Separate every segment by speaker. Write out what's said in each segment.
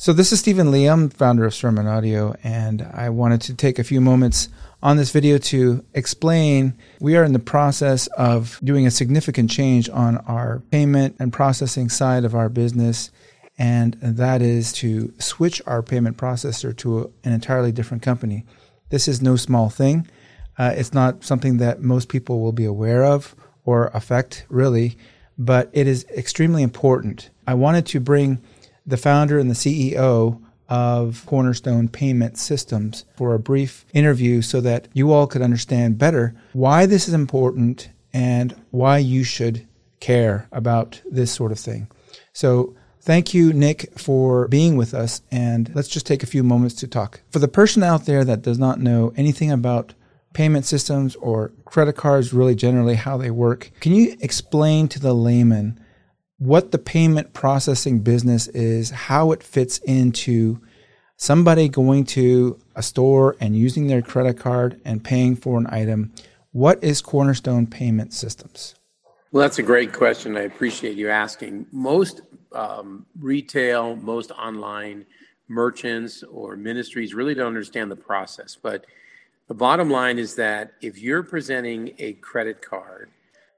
Speaker 1: So, this is Stephen Liam, founder of Sermon Audio, and I wanted to take a few moments on this video to explain we are in the process of doing a significant change on our payment and processing side of our business, and that is to switch our payment processor to an entirely different company. This is no small thing. Uh, it's not something that most people will be aware of or affect, really, but it is extremely important. I wanted to bring the founder and the CEO of Cornerstone Payment Systems for a brief interview so that you all could understand better why this is important and why you should care about this sort of thing. So, thank you, Nick, for being with us. And let's just take a few moments to talk. For the person out there that does not know anything about payment systems or credit cards, really generally how they work, can you explain to the layman? What the payment processing business is, how it fits into somebody going to a store and using their credit card and paying for an item. What is Cornerstone Payment Systems?
Speaker 2: Well, that's a great question. I appreciate you asking. Most um, retail, most online merchants or ministries really don't understand the process. But the bottom line is that if you're presenting a credit card,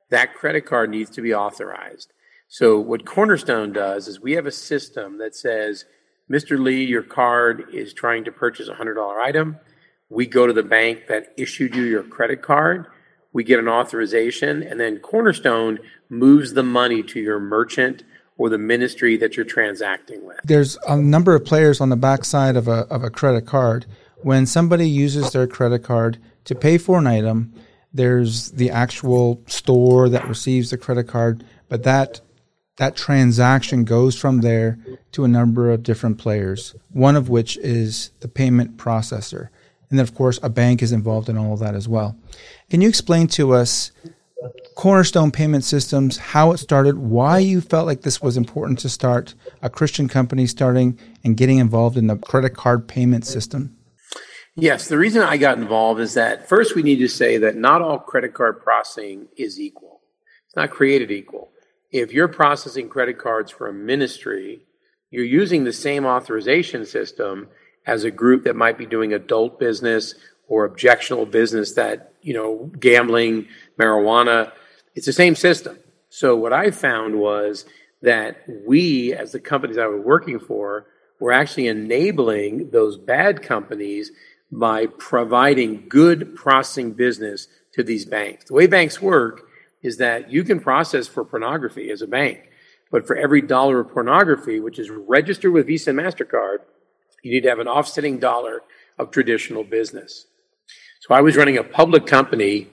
Speaker 2: that credit card needs to be authorized. So what Cornerstone does is we have a system that says, Mr. Lee, your card is trying to purchase a $100 item. We go to the bank that issued you your credit card. We get an authorization, and then Cornerstone moves the money to your merchant or the ministry that you're transacting with.
Speaker 1: There's a number of players on the backside of a, of a credit card. When somebody uses their credit card to pay for an item, there's the actual store that receives the credit card, but that that transaction goes from there to a number of different players, one of which is the payment processor. And then, of course, a bank is involved in all of that as well. Can you explain to us Cornerstone Payment Systems, how it started, why you felt like this was important to start a Christian company starting and getting involved in the credit card payment system?
Speaker 2: Yes, the reason I got involved is that first we need to say that not all credit card processing is equal. It's not created equal if you're processing credit cards for a ministry, you're using the same authorization system as a group that might be doing adult business or objectionable business that, you know, gambling, marijuana. It's the same system. So what I found was that we, as the companies I was working for, were actually enabling those bad companies by providing good processing business to these banks. The way banks work is that you can process for pornography as a bank, but for every dollar of pornography, which is registered with Visa and MasterCard, you need to have an offsetting dollar of traditional business. So I was running a public company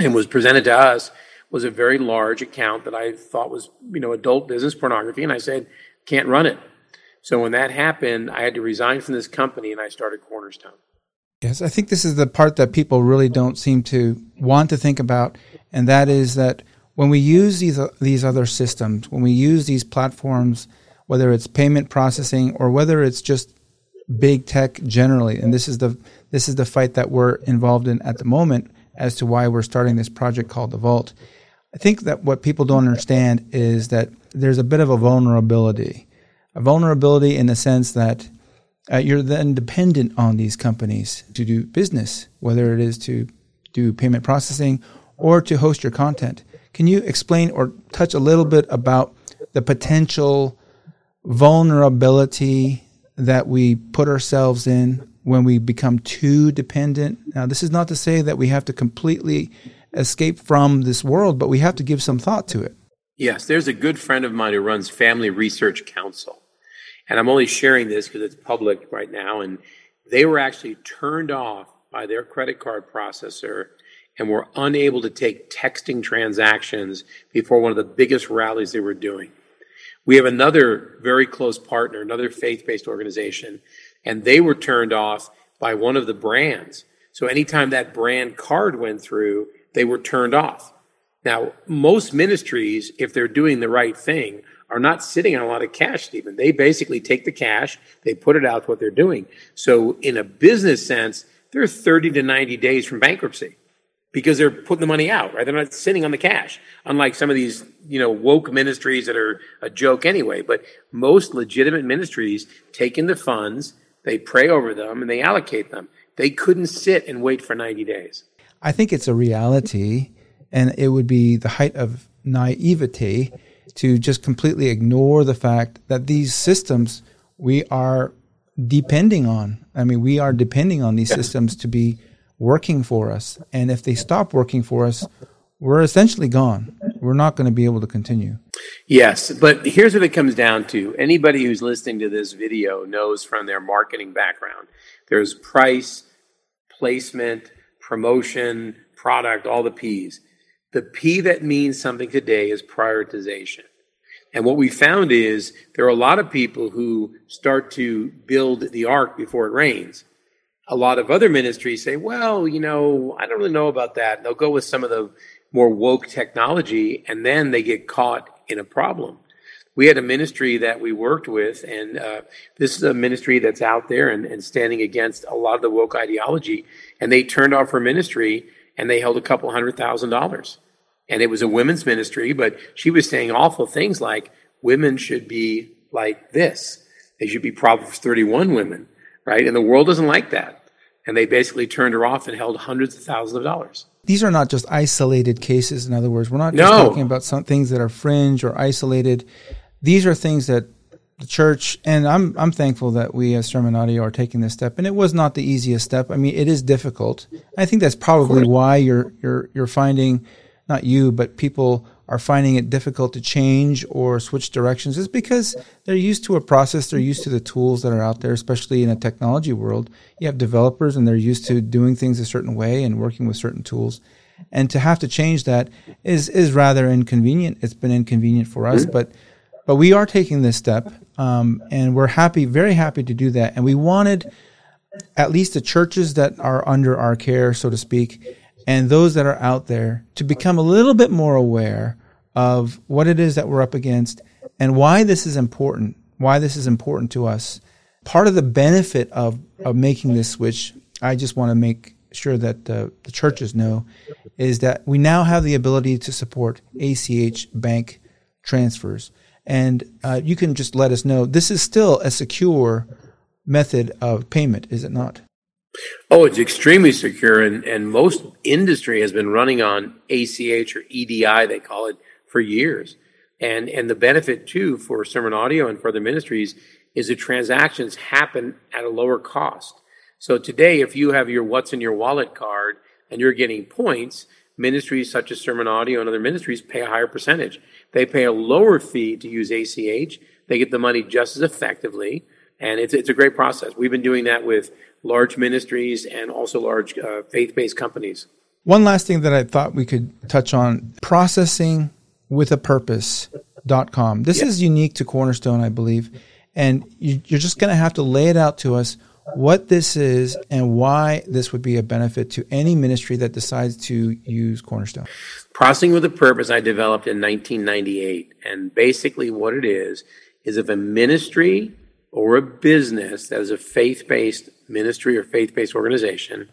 Speaker 2: and was presented to us was a very large account that I thought was, you know, adult business pornography. And I said, can't run it. So when that happened, I had to resign from this company and I started Cornerstone.
Speaker 1: Yes, I think this is the part that people really don't seem to want to think about, and that is that when we use these these other systems, when we use these platforms, whether it's payment processing or whether it's just big tech generally, and this is the this is the fight that we're involved in at the moment as to why we're starting this project called the Vault. I think that what people don't understand is that there's a bit of a vulnerability, a vulnerability in the sense that uh, you're then dependent on these companies to do business, whether it is to do payment processing or to host your content. Can you explain or touch a little bit about the potential vulnerability that we put ourselves in when we become too dependent? Now, this is not to say that we have to completely escape from this world, but we have to give some thought to it.
Speaker 2: Yes, there's a good friend of mine who runs Family Research Council. And I'm only sharing this because it's public right now. And they were actually turned off by their credit card processor and were unable to take texting transactions before one of the biggest rallies they were doing. We have another very close partner, another faith based organization, and they were turned off by one of the brands. So anytime that brand card went through, they were turned off. Now, most ministries, if they're doing the right thing, are not sitting on a lot of cash, Stephen. They basically take the cash, they put it out what they're doing. So, in a business sense, they're 30 to 90 days from bankruptcy. because they're putting the money out, right? They're not sitting on the cash, unlike some of these, you know, woke ministries that are a joke anyway. But most legitimate ministries take in the funds, they pray over them, and they allocate them. They couldn't sit and wait for 90 days.
Speaker 1: I think it's a reality, and it would be the height of naivety to just completely ignore the fact that these systems we are depending on. I mean, we are depending on these yeah. systems to be working for us. And if they stop working for us, we're essentially gone. We're not going to be able to continue.
Speaker 2: Yes, but here's what it comes down to. Anybody who's listening to this video knows from their marketing background there's price, placement, promotion, product, all the P's. The P that means something today is prioritization. And what we found is there are a lot of people who start to build the ark before it rains a lot of other ministries say, well, you know, I don't really know about that. they'll go with some of the more woke technology and then they get caught in a problem. We had a ministry that we worked with, and uh, this is a ministry that's out there and, and standing against a lot of the woke ideology. And they turned off her ministry and they held a couple hundred thousand dollars. And it was a women's ministry, but she was saying awful things like women should be like this. They should be Proverbs 31 women right? And the world doesn't like that. And they basically turned her off and held hundreds of thousands of dollars.
Speaker 1: These are not just isolated cases. In other words, we're not just no. talking about some things that are fringe or isolated. These are things that the church, and I'm I'm thankful that we as Sermon Audio are taking this step. And it was not the easiest step. I mean, it is difficult. I think that's probably why you're you're you're finding, not you, but people are finding it difficult to change or switch directions is because they're used to a process, they're used to the tools that are out there, especially in a technology world. You have developers and they're used to doing things a certain way and working with certain tools. And to have to change that is is rather inconvenient. It's been inconvenient for us, mm-hmm. but but we are taking this step, um, and we're happy, very happy to do that. And we wanted at least the churches that are under our care, so to speak, and those that are out there to become a little bit more aware of what it is that we're up against and why this is important, why this is important to us. Part of the benefit of, of making this switch, I just want to make sure that the churches know, is that we now have the ability to support ACH bank transfers. And uh, you can just let us know this is still a secure method of payment, is it not?
Speaker 2: Oh, it's extremely secure, and, and most industry has been running on ACH or EDI, they call it, for years. And and the benefit too for sermon audio and for other ministries is the transactions happen at a lower cost. So today, if you have your what's in your wallet card and you're getting points, ministries such as sermon audio and other ministries pay a higher percentage. They pay a lower fee to use ACH. They get the money just as effectively, and it's it's a great process. We've been doing that with large ministries and also large uh, faith based companies.
Speaker 1: One last thing that I thought we could touch on processing with a purpose.com. This is unique to Cornerstone, I believe. And you, you're just going to have to lay it out to us what this is and why this would be a benefit to any ministry that decides to use Cornerstone.
Speaker 2: Processing with a Purpose I developed in 1998. And basically, what it is, is if a ministry or a business that is a faith based ministry or faith based organization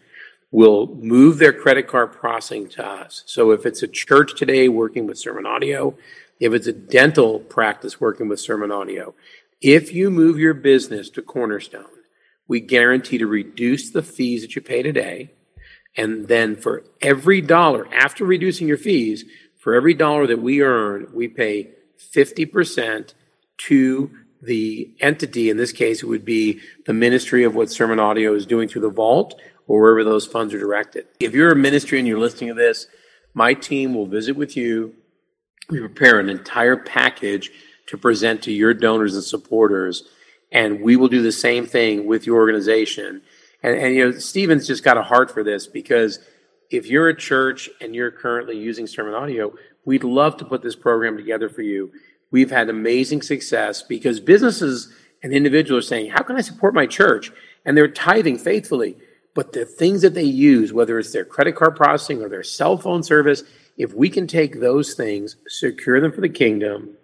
Speaker 2: will move their credit card processing to us. So if it's a church today working with Sermon Audio, if it's a dental practice working with Sermon Audio, if you move your business to Cornerstone, we guarantee to reduce the fees that you pay today. And then for every dollar, after reducing your fees, for every dollar that we earn, we pay 50% to the entity, in this case, it would be the ministry of what Sermon Audio is doing through the vault or wherever those funds are directed. If you're a ministry and you're listening to this, my team will visit with you. We prepare an entire package to present to your donors and supporters, and we will do the same thing with your organization. And, and you know, Stephen's just got a heart for this because if you're a church and you're currently using Sermon Audio, we'd love to put this program together for you we've had amazing success because businesses and individuals are saying, How can I support my church? And they're tithing faithfully. But the things that they use, whether it's their credit card processing or their cell phone service, if we can take those things, secure them for the kingdom,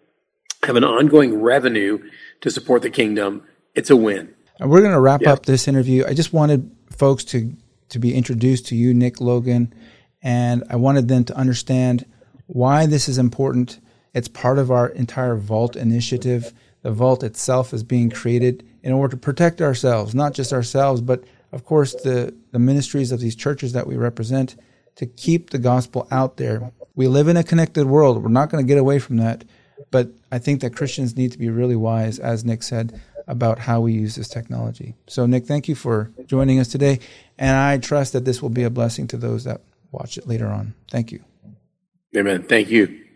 Speaker 2: have an ongoing revenue to support the kingdom, it's a win.
Speaker 1: And we're going to wrap up this interview. I just wanted folks to to be introduced to you, Nick Logan, And I wanted them to understand why this is important. It's part of our entire Vault initiative. The Vault itself is being created in order to protect ourselves, not just ourselves, but of course the, the ministries of these churches that we represent to keep the gospel out there. We live in a connected world. We're not going to get away from that. But I think that Christians need to be really wise, as Nick said, about how we use this technology. So, Nick, thank you for joining us today. And I trust that this will be a blessing to those that watch it later on. Thank you.
Speaker 2: Amen. Thank you.